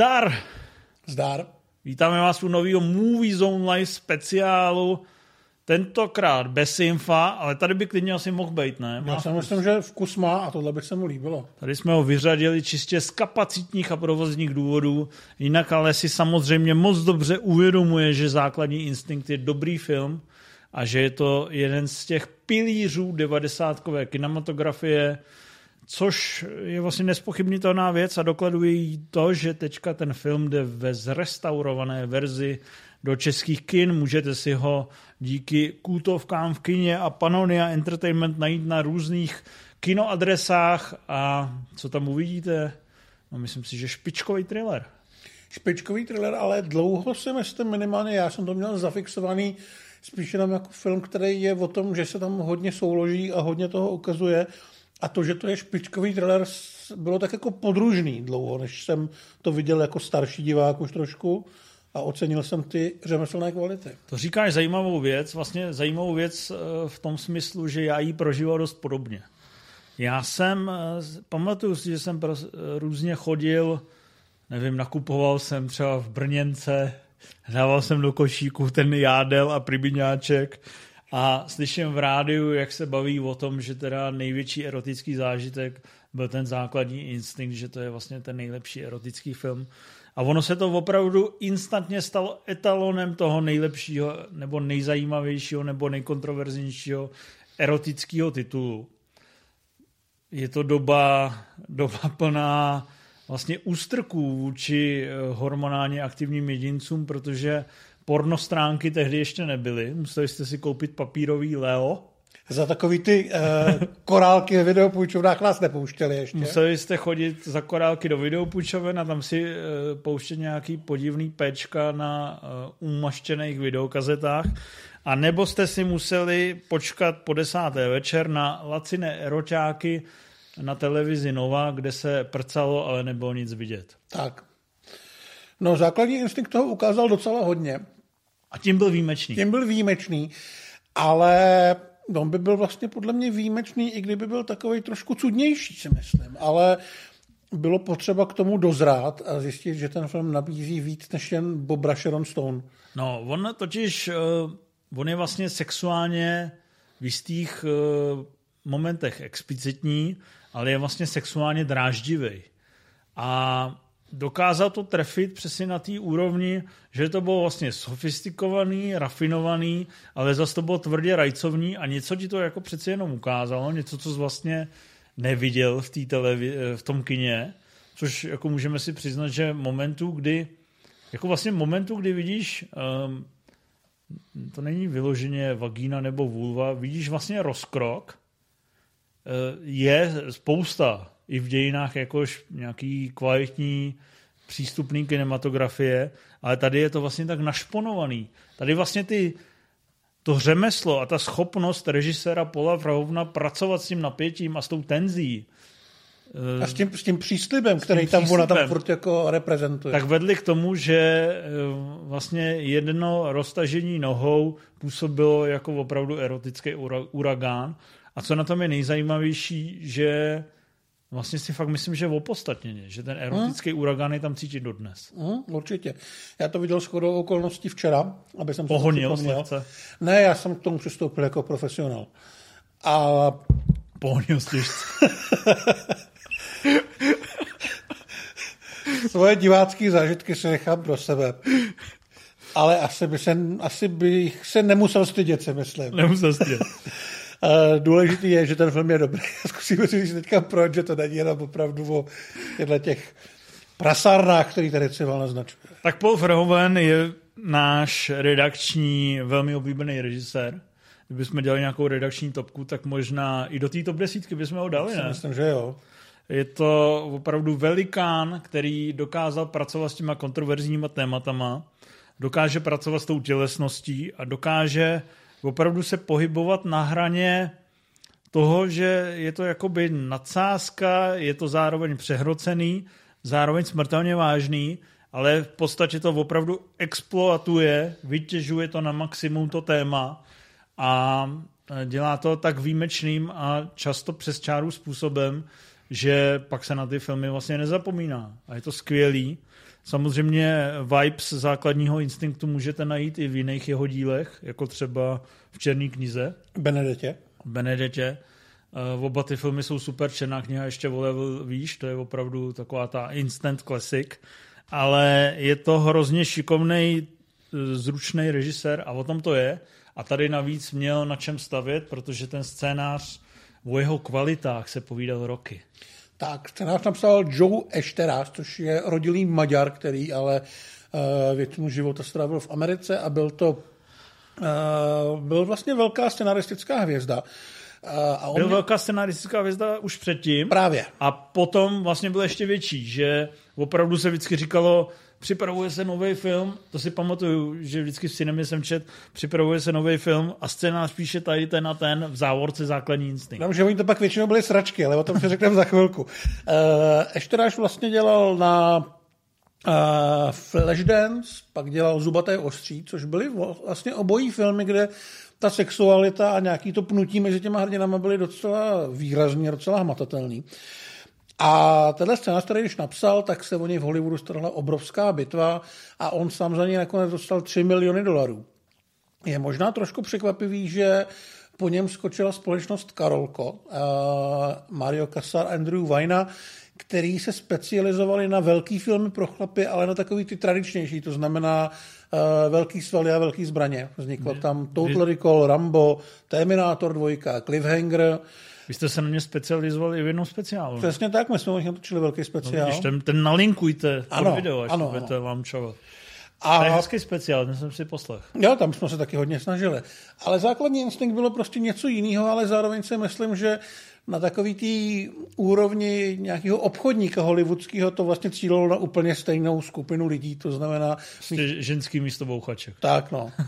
Zdar! Zdar. Vítáme vás u nového Movie Zone Live speciálu. Tentokrát bez infa, ale tady by klidně asi mohl být, ne? Já si myslím, že vkus má a tohle by se mu líbilo. Tady jsme ho vyřadili čistě z kapacitních a provozních důvodů, jinak ale si samozřejmě moc dobře uvědomuje, že Základní instinkt je dobrý film a že je to jeden z těch pilířů devadesátkové kinematografie, což je vlastně nespochybnitelná věc a dokladuje to, že teďka ten film jde ve zrestaurované verzi do českých kin. Můžete si ho díky kůtovkám v kině a Panonia Entertainment najít na různých kinoadresách a co tam uvidíte? No myslím si, že špičkový thriller. Špičkový thriller, ale dlouho si myslím minimálně, já jsem to měl zafixovaný spíš jenom jako film, který je o tom, že se tam hodně souloží a hodně toho ukazuje a to, že to je špičkový thriller, bylo tak jako podružný dlouho, než jsem to viděl jako starší divák už trošku a ocenil jsem ty řemeslné kvality. To říkáš zajímavou věc, vlastně zajímavou věc eh, v tom smyslu, že já ji prožíval dost podobně. Já jsem, eh, pamatuju si, že jsem různě chodil, nevím, nakupoval jsem třeba v Brněnce, dával jsem do košíku ten jádel a pribiňáček a slyším v rádiu, jak se baví o tom, že teda největší erotický zážitek byl ten základní instinkt, že to je vlastně ten nejlepší erotický film. A ono se to opravdu instantně stalo etalonem toho nejlepšího, nebo nejzajímavějšího, nebo nejkontroverznějšího erotického titulu. Je to doba, doba plná vlastně ústrků vůči eh, hormonálně aktivním jedincům, protože porno stránky tehdy ještě nebyly. Museli jste si koupit papírový Leo. Za takový ty uh, korálky ve videopůjčovnách nás nepouštěli ještě. Museli jste chodit za korálky do videopůjčoven a tam si uh, pouštět nějaký podivný pečka na uh, umaštěných videokazetách. A nebo jste si museli počkat po desáté večer na laciné eroťáky na televizi Nova, kde se prcalo, ale nebylo nic vidět. Tak. No základní instinkt toho ukázal docela hodně. A tím byl výjimečný. Tím byl výjimečný, ale on by byl vlastně podle mě výjimečný, i kdyby byl takový trošku cudnější, si myslím. Ale bylo potřeba k tomu dozrát a zjistit, že ten film nabízí víc než jen Bobra Sharon Stone. No, on totiž, uh, on je vlastně sexuálně v jistých uh, momentech explicitní, ale je vlastně sexuálně dráždivý. A dokázal to trefit přesně na té úrovni, že to bylo vlastně sofistikovaný, rafinovaný, ale zase to bylo tvrdě rajcovní a něco ti to jako přeci jenom ukázalo, něco, co jsi vlastně neviděl v, té televi- v tom kině, což jako můžeme si přiznat, že momentu, kdy jako vlastně momentu, kdy vidíš um, to není vyloženě vagína nebo vulva, vidíš vlastně rozkrok, uh, je spousta i v dějinách jakož nějaký kvalitní přístupný kinematografie, ale tady je to vlastně tak našponovaný. Tady vlastně ty, to řemeslo a ta schopnost režiséra Paula Verhovna pracovat s tím napětím a s tou tenzí, a s tím, s tím příslibem, s tím který tam příslibem, ona tam furt jako reprezentuje. Tak vedli k tomu, že eh, vlastně jedno roztažení nohou působilo jako opravdu erotický uragán. A co na tom je nejzajímavější, že Vlastně si fakt myslím, že opostatněně, že ten erotický hmm. uragán je tam cítit dodnes. Hmm, určitě. Já to viděl shodou okolností včera, aby jsem Pohonil se Ne, já jsem k tomu přistoupil jako profesionál. A... Pohonil stěžce. Svoje divácké zážitky si nechám pro sebe. Ale asi, by se, asi bych se nemusel stydět, si myslím. Nemusel stydět. důležitý je, že ten film je dobrý. Zkusíme si říct teďka proč, že to není jenom opravdu o těch prasárnách, který tady třeba naznačuje. Tak Paul Verhoeven je náš redakční, velmi oblíbený režisér. Kdybychom dělali nějakou redakční topku, tak možná i do té top desítky bychom ho dali, ne? Myslím, že jo. Je to opravdu velikán, který dokázal pracovat s těma kontroverzníma tématama, dokáže pracovat s tou tělesností a dokáže opravdu se pohybovat na hraně toho, že je to jakoby nadsázka, je to zároveň přehrocený, zároveň smrtelně vážný, ale v podstatě to opravdu exploatuje, vytěžuje to na maximum to téma a dělá to tak výjimečným a často přes čáru způsobem, že pak se na ty filmy vlastně nezapomíná. A je to skvělý. Samozřejmě vibes základního instinktu můžete najít i v jiných jeho dílech, jako třeba v Černé knize. Benedetě. Benedetě. Uh, oba ty filmy jsou super, Černá kniha ještě vole víš, to je opravdu taková ta instant classic, ale je to hrozně šikovný, eh, zručný režisér a o tom to je. A tady navíc měl na čem stavět, protože ten scénář o jeho kvalitách se povídal roky. Tak, scénář napsal Joe Ešterář, což je rodilý Maďar, který ale uh, většinu života strávil v Americe a byl to uh, byl vlastně velká scenaristická hvězda. Uh, a on byl mě... velká scenaristická hvězda už předtím. Právě. A potom vlastně byl ještě větší, že opravdu se vždycky říkalo, připravuje se nový film, to si pamatuju, že vždycky v cinemě jsem čet, připravuje se nový film a scénář píše tady ten a ten v závorce základní instinkt. No, že oni to pak většinou byly sračky, ale o tom si řekneme za chvilku. Uh, Ešteráš vlastně dělal na uh, Flashdance, pak dělal Zubaté ostří, což byly vlastně obojí filmy, kde ta sexualita a nějaký to pnutí mezi těma hrdinama byly docela výrazný, docela hmatatelný. A tenhle scénář, který když napsal, tak se o něj v Hollywoodu starala obrovská bitva a on sám za něj nakonec dostal 3 miliony dolarů. Je možná trošku překvapivý, že po něm skočila společnost Karolko, uh, Mario Casar, Andrew Vajna, který se specializovali na velký filmy pro chlapy, ale na takový ty tradičnější, to znamená uh, velký svaly a velký zbraně. Vzniklo tam Total Recall, Rambo, Terminator 2, Cliffhanger, vy jste se na mě specializovali i v jednom speciálu. Přesně tak, my jsme možná natočili velký speciál. No, ten, ten nalinkujte ano, pod video, až ano, budete ano. vám čovat. A... To je hezký speciál, ten jsem si poslech. Jo, tam jsme se taky hodně snažili. Ale základní instinkt bylo prostě něco jiného, ale zároveň si myslím, že na takový té úrovni nějakého obchodníka hollywoodského to vlastně cílilo na úplně stejnou skupinu lidí, to znamená... Prostě ženský místo bouchaček. Tak, no.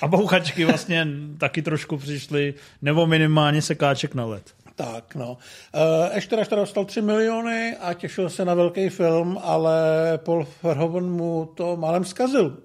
A bouchačky vlastně taky trošku přišly, nebo minimálně sekáček na led. Tak, no. Ještě teda dostal 3 miliony a těšil se na velký film, ale Paul Verhoeven mu to málem zkazil.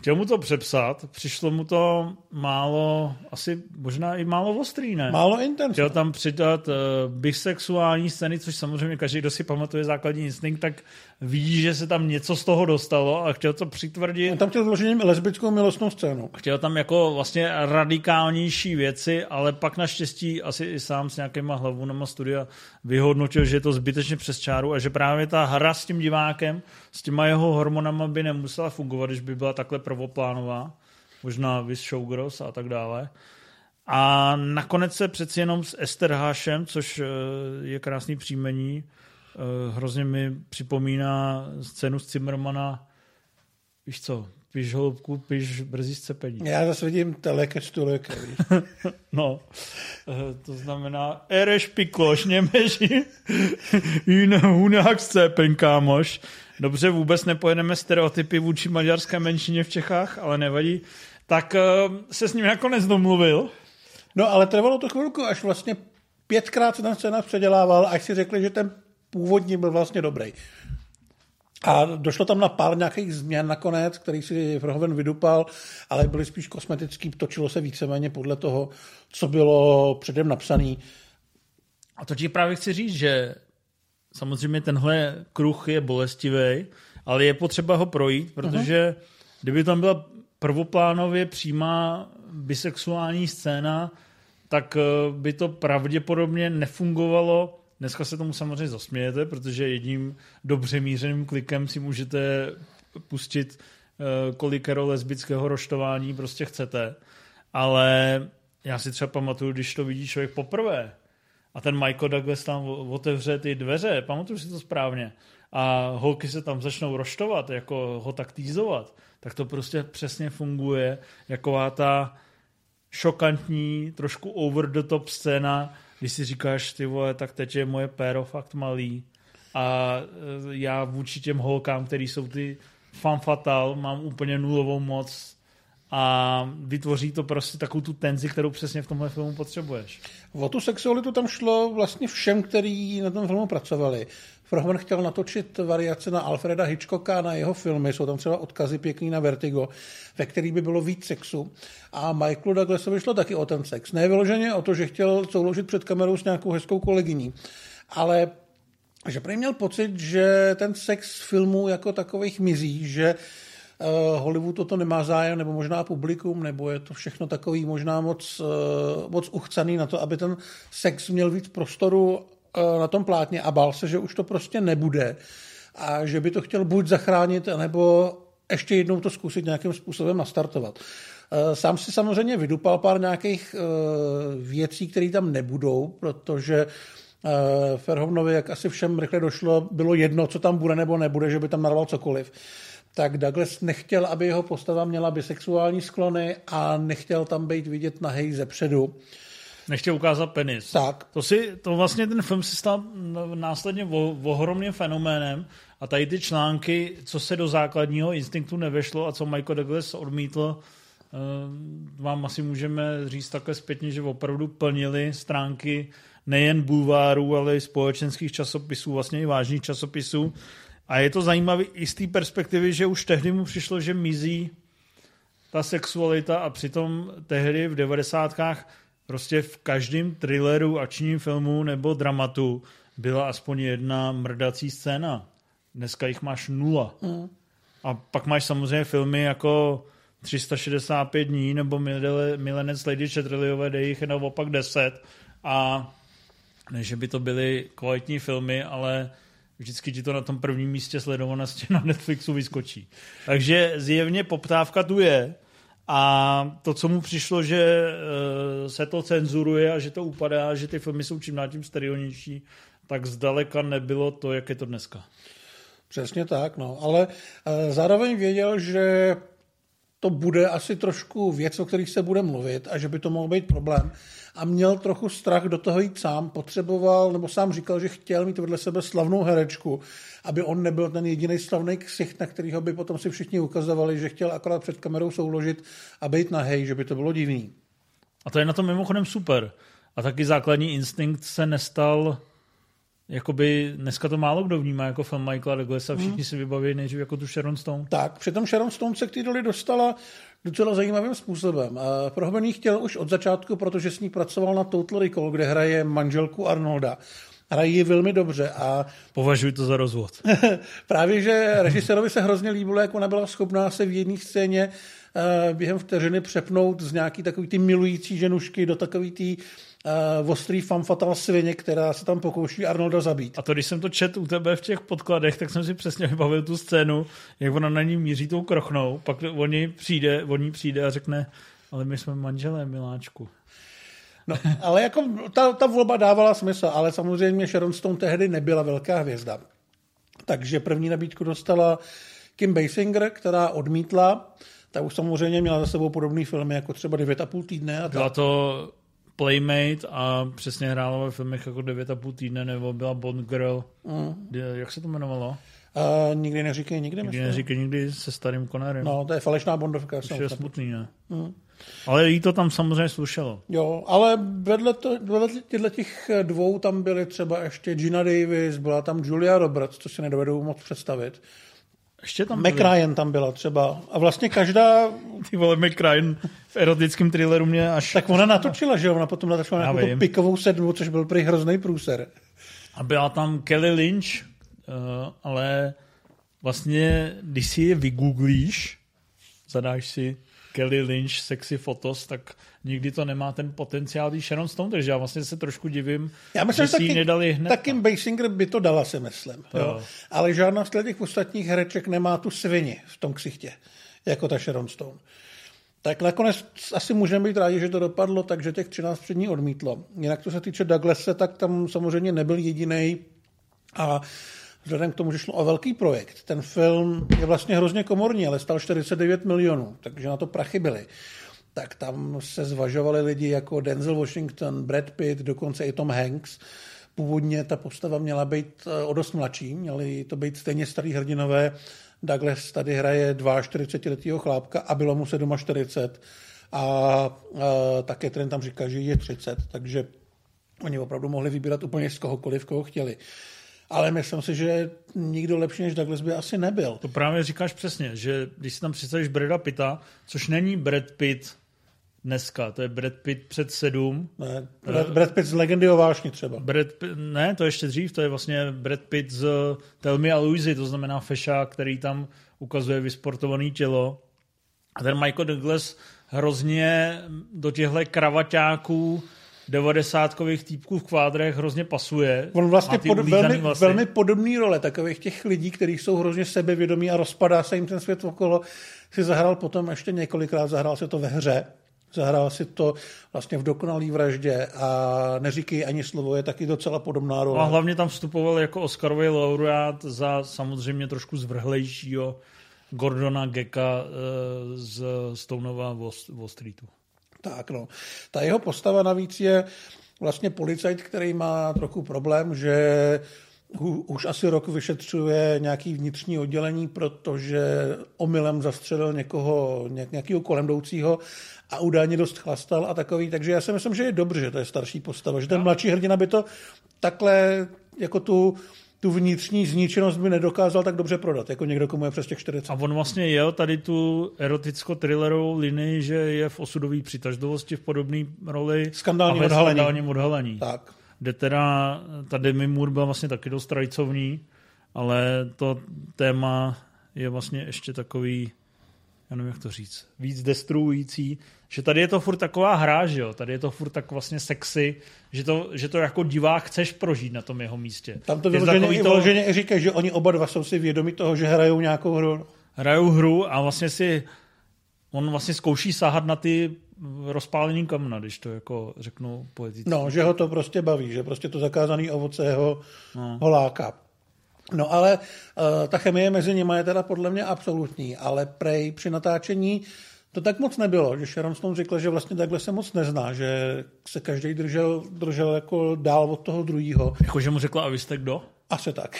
Chtěl mu to přepsat, přišlo mu to málo, asi možná i málo ostrý, ne? Málo intenzivní. Chtěl tam přidat uh, bisexuální scény, což samozřejmě každý, kdo si pamatuje základní instinkt, tak vidí, že se tam něco z toho dostalo a chtěl to přitvrdit. On tam chtěl vložením lesbickou milostnou scénu. Chtěl tam jako vlastně radikálnější věci, ale pak naštěstí asi i sám s nějakýma hlavunama studia vyhodnotil, že je to zbytečně přes čáru a že právě ta hra s tím divákem, s těma jeho hormonama by nemusela fungovat, když by byla takhle prvoplánová. Možná Vis Showgirls a tak dále. A nakonec se přeci jenom s Esterhášem, což eh, je krásný příjmení, Eh, hrozně mi připomíná scénu z Zimmermana, víš co, piš holubku, piš brzy scepení. Já zase vidím telekec tu víš. no, eh, to znamená, ereš pikloš, němeži, jiné hunák scepen, kámoš. Dobře, vůbec nepojedeme stereotypy vůči maďarské menšině v Čechách, ale nevadí. Tak eh, se s ním nakonec domluvil. No, ale trvalo to chvilku, až vlastně pětkrát se ten scénář předělával, až si řekli, že ten původní byl vlastně dobrý. A došlo tam na pár nějakých změn nakonec, který si Verhoeven vydupal, ale byly spíš kosmetický, točilo se víceméně podle toho, co bylo předem napsané. A to ti právě chci říct, že samozřejmě tenhle kruh je bolestivý, ale je potřeba ho projít, protože uh-huh. kdyby tam byla prvoplánově přímá bisexuální scéna, tak eh, by to pravděpodobně nefungovalo Dneska se tomu samozřejmě zasmějete, protože jedním dobře mířeným klikem si můžete pustit eh, kolikero lesbického roštování prostě chcete. Ale já si třeba pamatuju, když to vidí člověk poprvé a ten Michael Douglas tam otevře ty dveře, pamatuju si to správně, a holky se tam začnou roštovat, jako ho tak týzovat, tak to prostě přesně funguje, jaková ta šokantní, trošku over the top scéna, když si říkáš, ty vole, tak teď je moje péro fakt malý. A e, já vůči těm holkám, který jsou ty fan fatal, mám úplně nulovou moc a vytvoří to prostě takovou tu tenzi, kterou přesně v tomhle filmu potřebuješ. O tu sexualitu tam šlo vlastně všem, kteří na tom filmu pracovali. Frohman chtěl natočit variace na Alfreda Hitchcocka na jeho filmy, jsou tam třeba odkazy pěkný na Vertigo, ve který by bylo víc sexu. A Michaelu Douglasovi šlo taky o ten sex. Ne vyloženě o to, že chtěl souložit před kamerou s nějakou hezkou kolegyní, ale že prý měl pocit, že ten sex filmů jako takových mizí, že Hollywood toto nemá zájem, nebo možná publikum, nebo je to všechno takový možná moc, uh, moc uchcaný na to, aby ten sex měl víc prostoru uh, na tom plátně. A bál se, že už to prostě nebude. A že by to chtěl buď zachránit, nebo ještě jednou to zkusit nějakým způsobem nastartovat. Sám si samozřejmě vydupal pár nějakých věcí, které tam nebudou, protože Ferhovnovi, jak asi všem rychle došlo, bylo jedno, co tam bude nebo nebude, že by tam narval cokoliv tak Douglas nechtěl, aby jeho postava měla bisexuální sklony a nechtěl tam být vidět hej ze předu. Nechtěl ukázat penis. Tak. To, si, to vlastně ten film se stal následně ohromným fenoménem a tady ty články, co se do základního instinktu nevešlo a co Michael Douglas odmítl, eh, vám asi můžeme říct takhle zpětně, že opravdu plnili stránky nejen bulvárů, ale i společenských časopisů, vlastně i vážných časopisů. A je to zajímavé i z té perspektivy, že už tehdy mu přišlo, že mizí ta sexualita a přitom tehdy v devadesátkách prostě v každém thrilleru, akčním filmu nebo dramatu byla aspoň jedna mrdací scéna. Dneska jich máš nula. Mm. A pak máš samozřejmě filmy jako 365 dní nebo Milenec Lady Chatterleyové, kde jich naopak 10 a ne, že by to byly kvalitní filmy, ale vždycky ti to na tom prvním místě sledovanosti na Netflixu vyskočí. Takže zjevně poptávka tu je a to, co mu přišlo, že eh, se to cenzuruje a že to upadá, že ty filmy jsou čím dál tím sterilnější, tak zdaleka nebylo to, jak je to dneska. Přesně tak, no. Ale eh, zároveň věděl, že to bude asi trošku věc, o kterých se bude mluvit a že by to mohl být problém. A měl trochu strach do toho jít sám, potřeboval, nebo sám říkal, že chtěl mít vedle sebe slavnou herečku, aby on nebyl ten jediný slavný ksicht, na kterýho by potom si všichni ukazovali, že chtěl akorát před kamerou souložit a být hej, že by to bylo divný. A to je na tom mimochodem super. A taky základní instinkt se nestal jakoby dneska to málo kdo vnímá jako fan Michaela Douglasa, všichni hmm. si vybaví nejdřív jako tu Sharon Stone. Tak, přitom Sharon Stone se k té roli dostala docela zajímavým způsobem. Prohbený chtěl už od začátku, protože s ní pracoval na Total Recall, kde hraje manželku Arnolda. Hrají ji velmi dobře a... Považuji to za rozvod. právě, že režisérovi se hrozně líbilo, jak ona byla schopná se v jedné scéně eh, během vteřiny přepnout z nějaký takový ty milující ženušky do takový ty uh, ostrý fatal svině, která se tam pokouší Arnolda zabít. A to, když jsem to čet u tebe v těch podkladech, tak jsem si přesně vybavil tu scénu, jak ona na ní míří tou krochnou, pak oni přijde, on přijde a řekne, ale my jsme manželé, miláčku. No, ale jako ta, ta volba dávala smysl, ale samozřejmě Sharon Stone tehdy nebyla velká hvězda. Takže první nabídku dostala Kim Basinger, která odmítla. Ta už samozřejmě měla za sebou podobný filmy, jako třeba 9,5 týdne. A Byla to Playmate a přesně hrála ve filmech jako 9,5 týdne, nebo byla Bond Girl. Mm. Jak se to jmenovalo? Uh, nikdy neříkej nikdy. Nikdy neříkej nikdy se starým Connerem. No, to je falešná Bondovka. To je smutný, ne? Mm. Ale jí to tam samozřejmě slušelo. Jo, ale vedle, to, vedle těchto těch dvou tam byly třeba ještě Gina Davis, byla tam Julia Roberts, to si nedovedu moc představit. Ještě tam Mac Ryan tam byla třeba. A vlastně každá... Ty vole, Mac Ryan v erotickém thrilleru mě až... Tak ona natočila, že ona potom natočila nějakou tu pikovou sedmu, což byl prý hrozný průser. A byla tam Kelly Lynch, uh, ale vlastně, když si je vygooglíš, zadáš si Kelly Lynch sexy fotos, tak nikdy to nemá ten potenciál tý Sharon Stone, takže já vlastně se trošku divím, já myslím, že, si taky, nedali hned. Taky Basinger by to dala, si myslím. Jo. Jo. Ale žádná z těch ostatních hereček nemá tu svini v tom ksichtě, jako ta Sharon Stone. Tak nakonec asi můžeme být rádi, že to dopadlo, takže těch 13 před ní odmítlo. Jinak co se týče Douglasa, tak tam samozřejmě nebyl jediný a vzhledem k tomu, že šlo o velký projekt. Ten film je vlastně hrozně komorní, ale stal 49 milionů, takže na to prachy byly. Tak tam se zvažovali lidi jako Denzel Washington, Brad Pitt, dokonce i Tom Hanks. Původně ta postava měla být eh, o dost mladší, měli to být stejně starý hrdinové. Douglas tady hraje 42-letého chlápka a bylo mu 47 a, a také ten tam říká, že je 30, takže oni opravdu mohli vybírat úplně z kohokoliv, koho chtěli ale myslím si, že nikdo lepší než Douglas by asi nebyl. To právě říkáš přesně, že když si tam představíš Brada Pitta, což není Brad Pitt dneska. To je Brad Pitt před sedm. Ne, Brad, Brad Pitt z Legendy o vášni třeba. Brad ne, to ještě dřív, to je vlastně Brad Pitt z Telmy a Louise, to znamená fešák, který tam ukazuje vysportované tělo. A ten Michael Douglas hrozně do těchto kravaťáků 90 týpků v kvádrech hrozně pasuje. On vlastně pod, velmi, vlasy. velmi podobný role takových těch lidí, kteří jsou hrozně sebevědomí a rozpadá se jim ten svět okolo, si zahrál potom ještě několikrát, zahrál se to ve hře, zahrál si to vlastně v dokonalý vraždě a neříkej ani slovo, je taky docela podobná role. A hlavně tam vstupoval jako Oscarový laureát za samozřejmě trošku zvrhlejšího Gordona Gecka eh, z Stoneova Wall Streetu. Tak no. Ta jeho postava navíc je vlastně policajt, který má trochu problém, že už asi rok vyšetřuje nějaký vnitřní oddělení, protože omylem zastřelil někoho, nějakého kolem jdoucího a údajně dost chlastal a takový. Takže já si myslím, že je dobře, že to je starší postava, že ten mladší hrdina by to takhle jako tu tu vnitřní zničenost by nedokázal tak dobře prodat, jako někdo, komu je přes těch 40. A on vlastně jel tady tu eroticko-thrillerovou linii, že je v osudové přitažlivosti v podobné roli skandální a odhalení. skandálním odhalení. Tak. Kde teda ta Demi Moore byla vlastně taky dost trajcovní, ale to téma je vlastně ještě takový já nevím, jak to říct, víc destruující, že tady je to furt taková hra, že jo, tady je to furt tak vlastně sexy, že to, že to jako divák chceš prožít na tom jeho místě. Tam to vyloženě, i, vyloženě říkají, že oni oba dva jsou si vědomi toho, že hrajou nějakou hru. Hrajou hru a vlastně si, on vlastně zkouší sahat na ty rozpálený kamna, když to jako řeknu poeticky. No, že ho to prostě baví, že prostě to zakázaný ovoce ho, no. ho láká. No ale uh, ta chemie mezi nimi je teda podle mě absolutní, ale prej při natáčení to tak moc nebylo, že Sharon Stone řekla, že vlastně takhle se moc nezná, že se každý držel, držel jako dál od toho druhého. Jakože mu řekla, a vy jste kdo? Asi tak.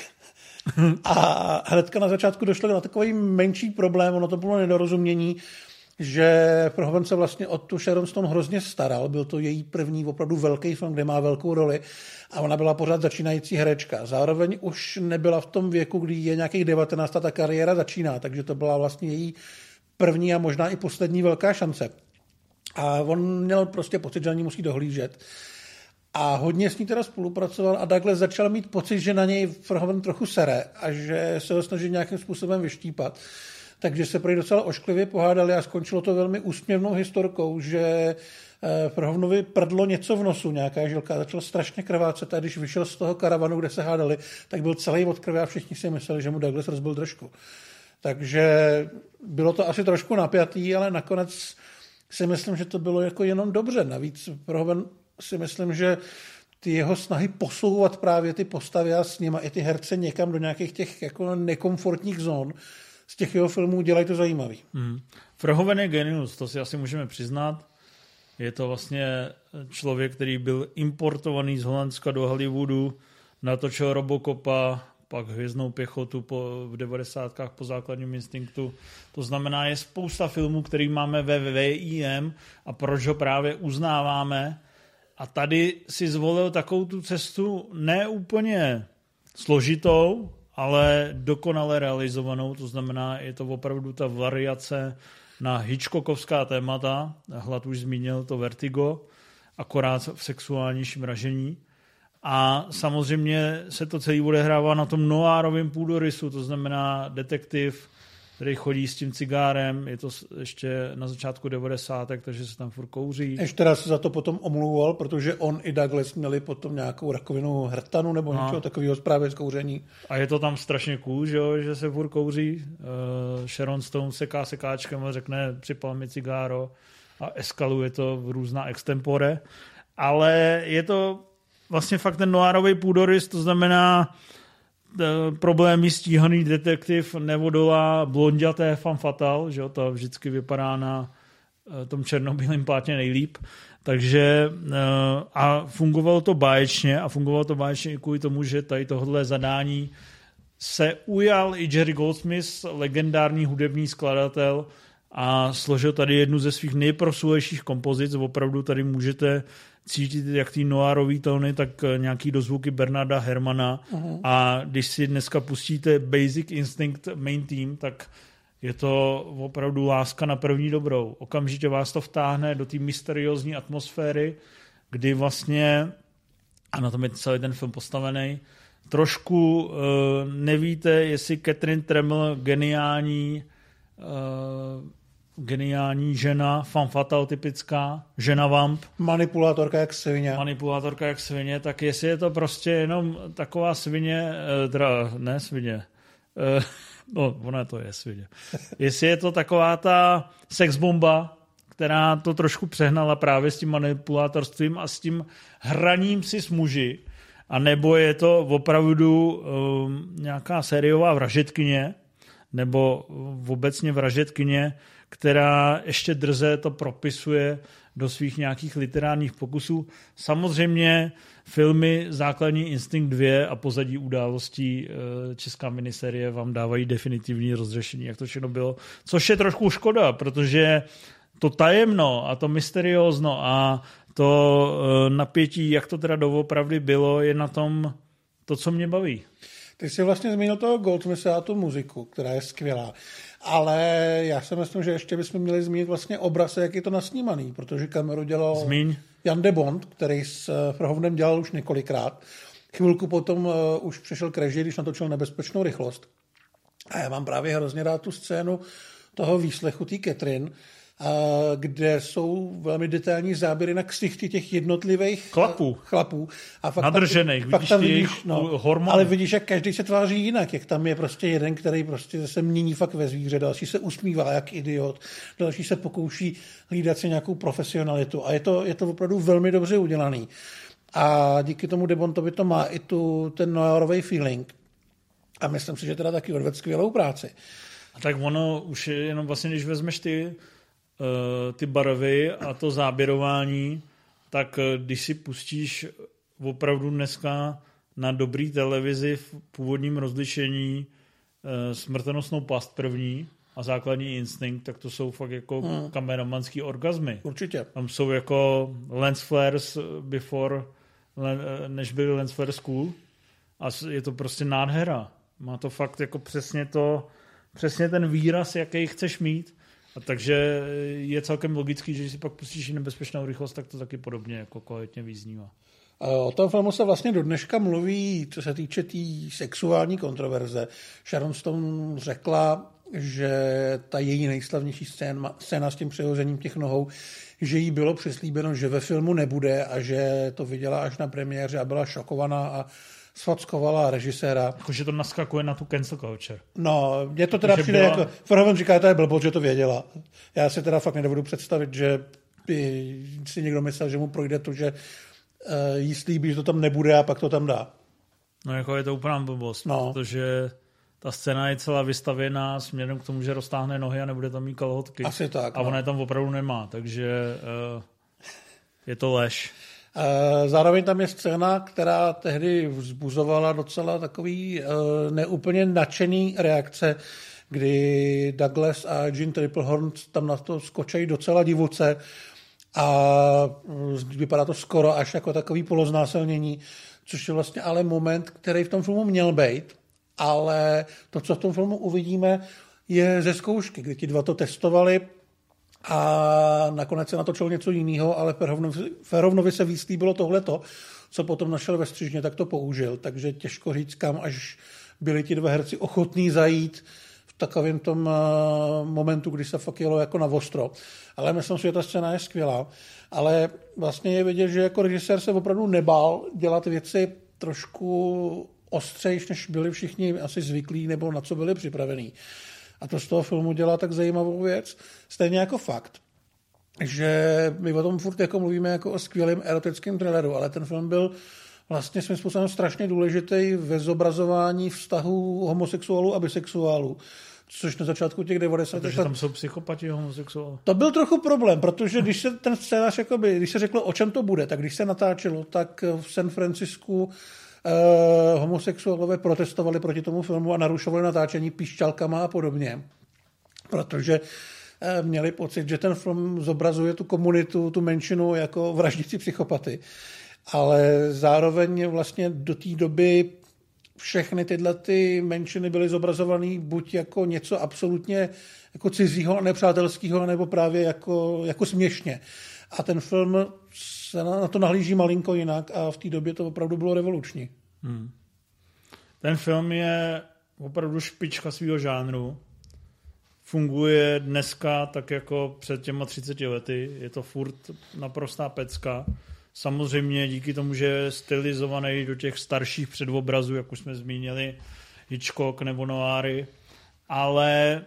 a hnedka na začátku došlo na takový menší problém, ono to bylo nedorozumění, že Prohoven se vlastně o tu Sharon Stone hrozně staral, byl to její první opravdu velký film, kde má velkou roli a ona byla pořád začínající herečka. Zároveň už nebyla v tom věku, kdy je nějakých 19 a ta kariéra začíná, takže to byla vlastně její první a možná i poslední velká šance. A on měl prostě pocit, že na ní musí dohlížet. A hodně s ní teda spolupracoval a takhle začal mít pocit, že na něj Verhoeven trochu sere a že se ho snaží nějakým způsobem vyštípat. Takže se prý docela ošklivě pohádali a skončilo to velmi úsměvnou historkou, že Prohovnovi eh, prdlo něco v nosu, nějaká žilka, začal strašně krvácet a když vyšel z toho karavanu, kde se hádali, tak byl celý od krve a všichni si mysleli, že mu Douglas rozbil držku. Takže bylo to asi trošku napjatý, ale nakonec si myslím, že to bylo jako jenom dobře. Navíc Prohoven si myslím, že ty jeho snahy posouvat právě ty postavy a s nima i ty herce někam do nějakých těch jako nekomfortních zón, z těch jeho filmů dělají to zajímavý. Mm. Verhoeven je genius, to si asi můžeme přiznat. Je to vlastně člověk, který byl importovaný z Holandska do Hollywoodu, natočil Robocopa, pak Hvězdnou pěchotu po, v 90. po základním instinktu. To znamená, je spousta filmů, který máme ve VIM a proč ho právě uznáváme. A tady si zvolil takovou tu cestu neúplně složitou, ale dokonale realizovanou, to znamená, je to opravdu ta variace na Hitchcockovská témata, Hlad už zmínil to Vertigo, akorát v sexuálnějším ražení. A samozřejmě se to celý odehrává na tom noárovém půdorysu, to znamená detektiv, který chodí s tím cigárem, je to ještě na začátku 90. takže se tam furt kouří. Ještě raz se za to potom omlouval, protože on i Douglas měli potom nějakou rakovinu hrtanu nebo no. něčeho takového právě z kouření. A je to tam strašně cool, že, jo, že se furt kouří. Uh, Sharon Stone seká sekáčkem a řekne připal mi cigáro a eskaluje to v různá extempore. Ale je to vlastně fakt ten noárový půdorys, to znamená e, problémy stíhaný detektiv nevodolá blonděté fan fatal, že to vždycky vypadá na e, tom černobílém plátně nejlíp. Takže e, a fungovalo to báječně a fungovalo to báječně i kvůli tomu, že tady tohle zadání se ujal i Jerry Goldsmith, legendární hudební skladatel, a složil tady jednu ze svých nejprosulejších kompozic. Opravdu tady můžete cítit jak ty noárový tóny, tak eh, nějaký dozvuky Bernarda Hermana. Uh-huh. A když si dneska pustíte Basic Instinct Main Team, tak Je to opravdu láska na první dobrou. Okamžitě vás to vtáhne do té mysteriózní atmosféry, kdy vlastně, a na tom je celý ten film postavený, trošku uh, nevíte, jestli Catherine Tremel geniální uh, geniální žena, fan fatal typická, žena vamp. Manipulátorka jak svině. Manipulátorka jak svině, tak jestli je to prostě jenom taková svině, eh, teda ne svině, eh, no ona to je svině. Jestli je to taková ta sexbomba, která to trošku přehnala právě s tím manipulátorstvím a s tím hraním si s muži, a nebo je to opravdu um, nějaká sériová vražetkyně, nebo obecně vražetkyně, která ještě drze to propisuje do svých nějakých literárních pokusů. Samozřejmě filmy Základní instinkt 2 a pozadí událostí eh, česká miniserie vám dávají definitivní rozřešení, jak to všechno bylo, což je trošku škoda, protože to tajemno a to mysteriózno a to eh, napětí, jak to teda doopravdy bylo, je na tom to, co mě baví. Ty jsi vlastně zmínil toho Goldsmitha a tu muziku, která je skvělá. Ale já si myslím, že ještě bychom měli zmínit vlastně obraz, jak je to nasnímaný, protože kameru dělal Zmíň. Jan de Bond, který s Frhovnem dělal už několikrát. Chvilku potom uh, už přešel k režii, když natočil nebezpečnou rychlost. A já mám právě hrozně rád tu scénu toho výslechu té Catherine, kde jsou velmi detailní záběry na ksichty těch jednotlivých chlapů. chlapů. A fakt Nadržených, tam, vidíš, tam vidíš no, hormony. Ale vidíš, jak každý se tváří jinak, jak tam je prostě jeden, který prostě se mění fakt ve zvíře, další se usmívá jak idiot, další se pokouší hlídat si nějakou profesionalitu a je to, je to opravdu velmi dobře udělaný. A díky tomu Debontovi to má i tu, ten noirový feeling. A myslím si, že teda taky odved skvělou práci. A tak ono už je jenom vlastně, když vezmeš ty Eh, ty barvy a to záběrování, tak eh, když si pustíš opravdu dneska na dobrý televizi v původním rozlišení eh, smrtonosnou past první a základní instinkt, tak to jsou fakt jako hmm. kameramanský orgazmy. Určitě. Tam jsou jako lens flares before, než byly lens flares cool a je to prostě nádhera. Má to fakt jako přesně to, přesně ten výraz, jaký chceš mít a takže je celkem logický, že když si pak pustíš i nebezpečnou rychlost, tak to taky podobně jako kvalitně význívá. O tom filmu se vlastně do dneška mluví, co se týče té tý sexuální kontroverze. Sharon Stone řekla, že ta její nejslavnější scéna, scéna s tím přehozením těch nohou, že jí bylo přislíbeno, že ve filmu nebude a že to viděla až na premiéře a byla šokovaná a sfackovala režiséra. Jako, že to naskakuje na tu cancel culture. No, mě to teda že přijde byla... jako, Verhoeven říká, že to je blbost, že to věděla. Já si teda fakt nedovedu představit, že by si někdo myslel, že mu projde to, že uh, jí slíbí, že to tam nebude a pak to tam dá. No jako je to úplná blbost, no. protože ta scéna je celá vystavěná směrem k tomu, že roztáhne nohy a nebude tam mít kalhotky. Asi tak. A no. ona je tam opravdu nemá, takže uh, je to lež. Eh, zároveň tam je scéna, která tehdy vzbuzovala docela takový eh, neúplně nadšený reakce, kdy Douglas a Jean Triplehorn tam na to skočají docela divoce a eh, vypadá to skoro až jako takový poloznásilnění, což je vlastně ale moment, který v tom filmu měl být, ale to, co v tom filmu uvidíme, je ze zkoušky, kdy ti dva to testovali, a nakonec se natočil něco jiného, ale Ferovnovi se víc líbilo tohleto, co potom našel ve střižně, tak to použil. Takže těžko říct, kam až byli ti dva herci ochotní zajít v takovém tom eh, momentu, kdy se fakt jelo jako na vostro. Ale myslím si, že ta scéna je skvělá. Ale vlastně je vidět, že jako režisér se opravdu nebál dělat věci trošku ostřejš, než byli všichni asi zvyklí nebo na co byli připravení. A to z toho filmu dělá tak zajímavou věc. Stejně jako fakt, že my o tom furt jako mluvíme jako o skvělém erotickém thrilleru, ale ten film byl vlastně svým způsobem strašně důležitý ve zobrazování vztahu homosexuálů a bisexuálů což na začátku těch 90. Takže tam jsou psychopati homosexuálů. To byl trochu problém, protože když se ten scénář, jakoby, když se řeklo, o čem to bude, tak když se natáčelo, tak v San Francisku uh, homosexuálové protestovali proti tomu filmu a narušovali natáčení píšťalkama a podobně, protože uh, měli pocit, že ten film zobrazuje tu komunitu, tu menšinu jako vraždící psychopaty. Ale zároveň vlastně do té doby všechny tyhle ty menšiny byly zobrazované buď jako něco absolutně jako cizího a nepřátelského, nebo právě jako, jako směšně. A ten film se na to nahlíží malinko jinak a v té době to opravdu bylo revoluční. Hmm. Ten film je opravdu špička svého žánru. Funguje dneska tak jako před těma 30 lety. Je to furt naprostá pecka. Samozřejmě díky tomu, že je stylizovaný do těch starších předobrazů, jak už jsme zmínili, Hitchcock nebo Noáry, ale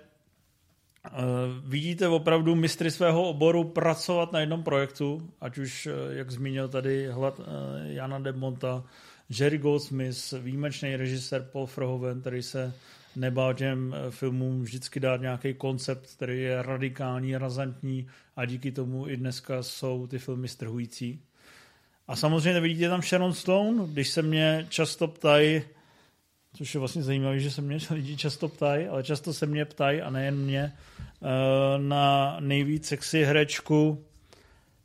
vidíte opravdu mistry svého oboru pracovat na jednom projektu, ať už, uh, jak zmínil tady hlad, uh, Jana de Monta, Jerry Goldsmith, výjimečný režisér Paul Verhoeven, který se nebál těm filmům vždycky dát nějaký koncept, který je radikální, razantní a díky tomu i dneska jsou ty filmy strhující. A samozřejmě vidíte tam Sharon Stone, když se mě často ptají, což je vlastně zajímavé, že se mě lidi často ptají, ale často se mě ptají, a nejen mě, eh, na nejvíc sexy herečku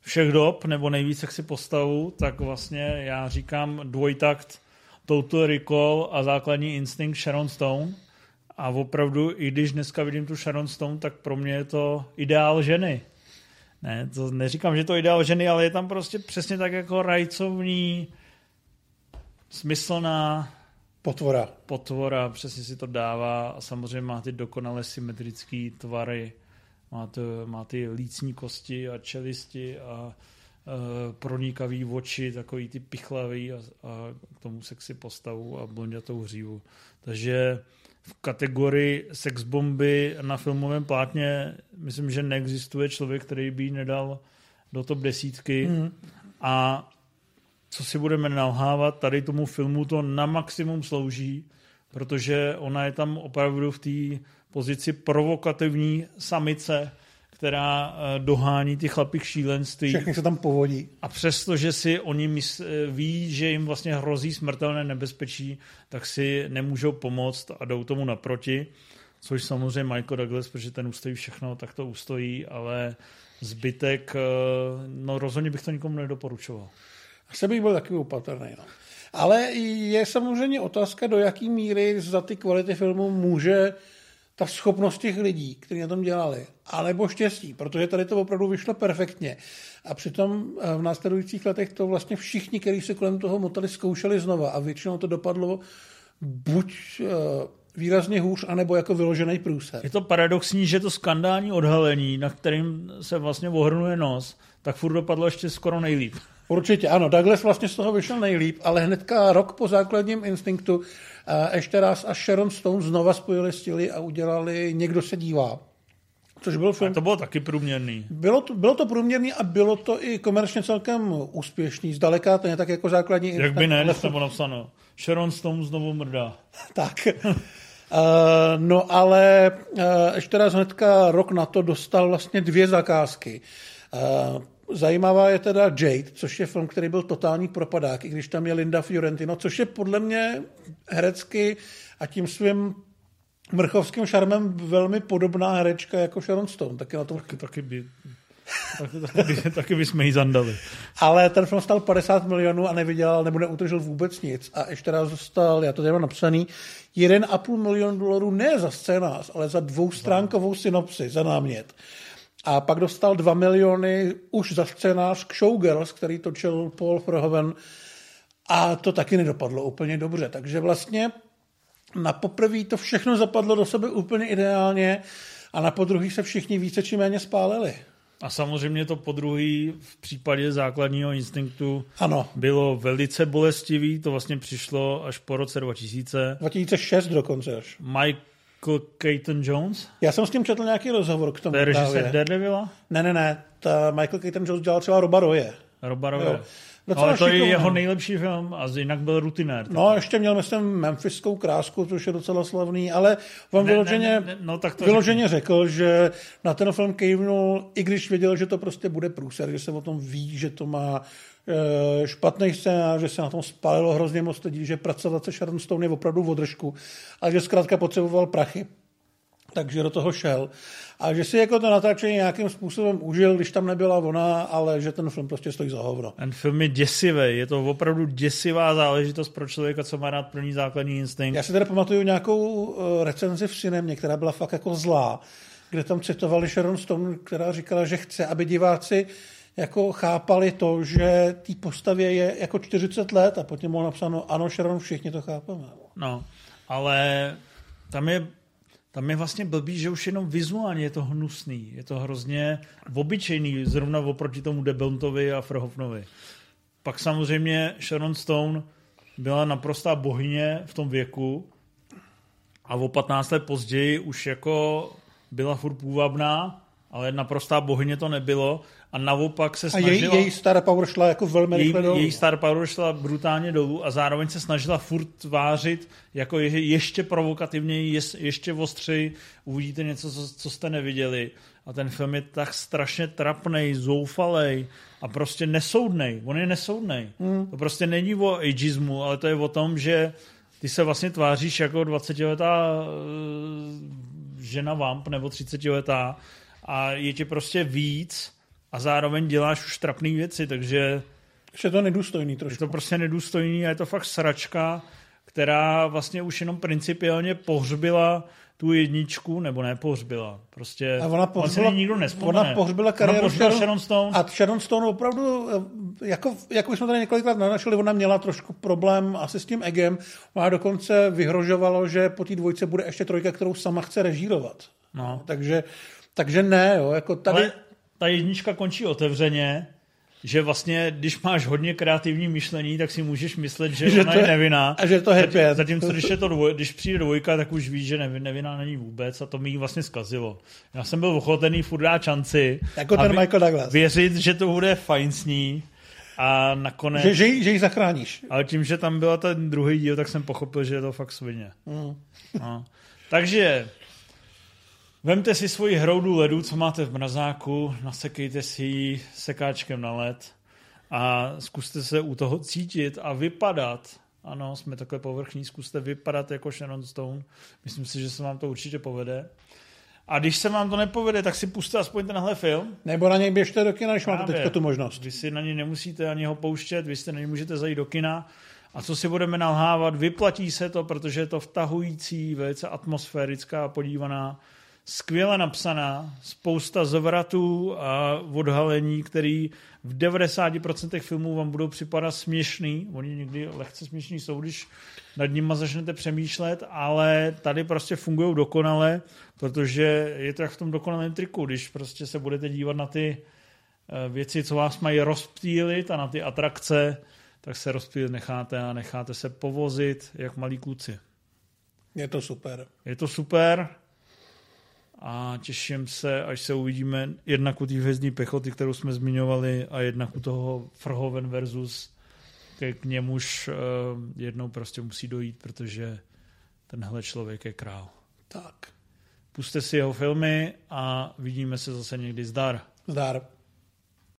všech dob, nebo nejvíc sexy postavu, tak vlastně já říkám dvojtakt Total Recall a základní instinkt Sharon Stone. A opravdu, i když dneska vidím tu Sharon Stone, tak pro mě je to ideál ženy. Ne, to neříkám, že to ideál ženy, ale je tam prostě přesně tak jako rajcovní, smyslná potvora. Potvora, přesně si to dává a samozřejmě má ty dokonale symetrické tvary, má, to, má ty lícní kosti a čelisti a e, pronikavý oči, takový ty pichlavý a, a k tomu sexy postavu a blondětou hřívu. Takže v kategorii sexbomby na filmovém plátně myslím, že neexistuje člověk, který by ji nedal do top desítky mm. a co si budeme nalhávat, tady tomu filmu to na maximum slouží, protože ona je tam opravdu v té pozici provokativní samice, která eh, dohání ty chlapy k šílenství. Všechny se tam povodí. A přesto, že si oni mysl, eh, ví, že jim vlastně hrozí smrtelné nebezpečí, tak si nemůžou pomoct a jdou tomu naproti. Což samozřejmě Michael Douglas, protože ten ustojí všechno, tak to ustojí, ale zbytek, eh, no rozhodně bych to nikomu nedoporučoval. Asi bych byl taky opatrný. No. Ale je samozřejmě otázka, do jaký míry za ty kvality filmu může ta schopnost těch lidí, kteří na tom dělali, anebo štěstí, protože tady to opravdu vyšlo perfektně. A přitom eh, v následujících letech to vlastně všichni, kteří se kolem toho motali, zkoušeli znova a většinou to dopadlo buď eh, výrazně hůř, anebo jako vyložený průser. Je to paradoxní, že to skandální odhalení, na kterým se vlastně ohrnuje nos, tak furt dopadlo ještě skoro nejlíp. Určitě, ano. Douglas vlastně z toho vyšel nejlíp, ale hnedka rok po základním instinktu ještě raz a Sharon Stone znova spojili stíly a udělali Někdo se dívá. Což byl film. A to bylo taky průměrný. Bylo to, bylo to průměrný a bylo to i komerčně celkem úspěšný. Zdaleka to je tak jako základní Jak by ne, to bylo napsáno. Sharon Stone znovu mrdá. tak. Uh, no ale uh, ještě raz hnedka rok na to dostal vlastně dvě zakázky. Uh, Zajímavá je teda Jade, což je film, který byl totální propadák, i když tam je Linda Fiorentino, což je podle mě herecky a tím svým mrchovským šarmem velmi podobná herečka jako Sharon Stone. Taky na tom... Taky, taky by taky, taky, by, taky bychom jí zandali. Ale ten film stal 50 milionů a nevydělal nebo neutržil vůbec nic. A ještě raz dostal, já to tady mám napsaný, 1,5 milion dolarů ne za scénář, ale za dvoustránkovou synopsi, za námět. A pak dostal 2 miliony už za scénář k Showgirls, který točil Paul Verhoeven a to taky nedopadlo úplně dobře. Takže vlastně na poprvé to všechno zapadlo do sebe úplně ideálně a na podruhý se všichni více či méně spálili. A samozřejmě to podruhý v případě základního instinktu ano. bylo velice bolestivý, to vlastně přišlo až po roce 2000. 2006 dokonce až. Mike Keaton Jones? Já jsem s tím četl nějaký rozhovor k tomu. To je režisér Daredevila? Ne, ne, ne. Ta Michael Keaton Jones dělal třeba Roba Roje. Roba Roje. Ale to je jeho nejlepší film a jinak byl rutinér. No, ještě měl, myslím, Memphiskou krásku, což je docela slavný, ale on ne, vyloženě, ne, ne, no, tak to vyloženě řekl, že na ten film kejvnul, i když věděl, že to prostě bude průser, že se o tom ví, že to má e, špatný scénář, že se na tom spálilo hrozně moc lidí, že pracovat se Sharon Stone je opravdu v održku, ale že zkrátka potřeboval prachy. Takže do toho šel. A že si jako to natáčení nějakým způsobem užil, když tam nebyla ona, ale že ten film prostě stojí za hovno. Ten film je děsivý, je to opravdu děsivá záležitost pro člověka, co má rád první základní instinkt. Já si teda pamatuju nějakou eh, recenzi v cinemě, která byla fakt jako zlá, kde tam citovali Sharon Stone, která říkala, že chce, aby diváci jako chápali to, že té postavě je jako 40 let a potom bylo napsáno, ano, Sharon, všichni to chápeme. No, ale tam je tam je vlastně blbý, že už jenom vizuálně je to hnusný. Je to hrozně obyčejný, zrovna oproti tomu Debontovi a Frhofnovi. Pak samozřejmě Sharon Stone byla naprostá bohyně v tom věku a o 15 let později už jako byla furt půvabná, ale naprostá bohyně to nebylo a naopak se snažila... A její, její star power šla jako velmi její, rychle dolů. Její star power šla brutálně dolů a zároveň se snažila furt vářit jako je, ještě provokativněji, je, ještě ostřeji, uvidíte něco, co, co jste neviděli. A ten film je tak strašně trapnej, zoufalej a prostě nesoudnej. On je nesoudnej. Hmm. To prostě není o ageismu, ale to je o tom, že ty se vlastně tváříš jako 20-letá eh, žena vamp nebo 30-letá a je ti prostě víc a zároveň děláš už trapné věci, takže... Je to nedůstojný trošku. Je to prostě nedůstojný a je to fakt sračka, která vlastně už jenom principiálně pohřbila tu jedničku, nebo ne pohřbila. Prostě a ona pohřbila, on nikdo nespomene. Ona pohřbila kariéru ona Sharon, Sharon Stone. A Sharon Stone opravdu, eh, jako, jako jsme tady několikrát nanašli, ona měla trošku problém asi s tím egem. Ona dokonce vyhrožovalo, že po té dvojce bude ještě trojka, kterou sama chce režírovat. No. Takže, takže ne, jo, jako tady... Ale ta jednička končí otevřeně, že vlastně, když máš hodně kreativní myšlení, tak si můžeš myslet, že, že ona je, je nevinná. A že to happy Zatímco, když, je to dvoj, když přijde dvojka, tak už víš, že nevinná není vůbec a to mi vlastně zkazilo. Já jsem byl ochotený furt dát šanci. Jako ten Michael Douglas. Věřit, že to bude fajn s ní. A nakonec... Že, že, že ji zachráníš. Ale tím, že tam byla ten druhý díl, tak jsem pochopil, že je to fakt svině. Mm. No. Takže Vemte si svoji hroudu ledu, co máte v mrazáku, nasekejte si ji sekáčkem na led a zkuste se u toho cítit a vypadat. Ano, jsme takhle povrchní, zkuste vypadat jako Sharon Stone. Myslím si, že se vám to určitě povede. A když se vám to nepovede, tak si puste aspoň tenhle film. Nebo na něj běžte do kina, když máte teďka tu možnost. Vy si na něj nemusíte ani ho pouštět, vy si na něj můžete zajít do kina. A co si budeme nalhávat, vyplatí se to, protože je to vtahující, velice atmosférická, podívaná skvěle napsaná, spousta zvratů a odhalení, který v 90% filmů vám budou připadat směšný. Oni někdy lehce směšný jsou, když nad nimi začnete přemýšlet, ale tady prostě fungují dokonale, protože je to jak v tom dokonalém triku, když prostě se budete dívat na ty eh, věci, co vás mají rozptýlit a na ty atrakce, tak se rozptýlit necháte a necháte se povozit jak malí kluci. Je to super. Je to super a těším se, až se uvidíme jednak u té hvězdní pechoty, kterou jsme zmiňovali, a jednak u toho Frhoven versus, k němuž uh, jednou prostě musí dojít, protože tenhle člověk je král. Tak. Puste si jeho filmy a vidíme se zase někdy zdar. Zdar.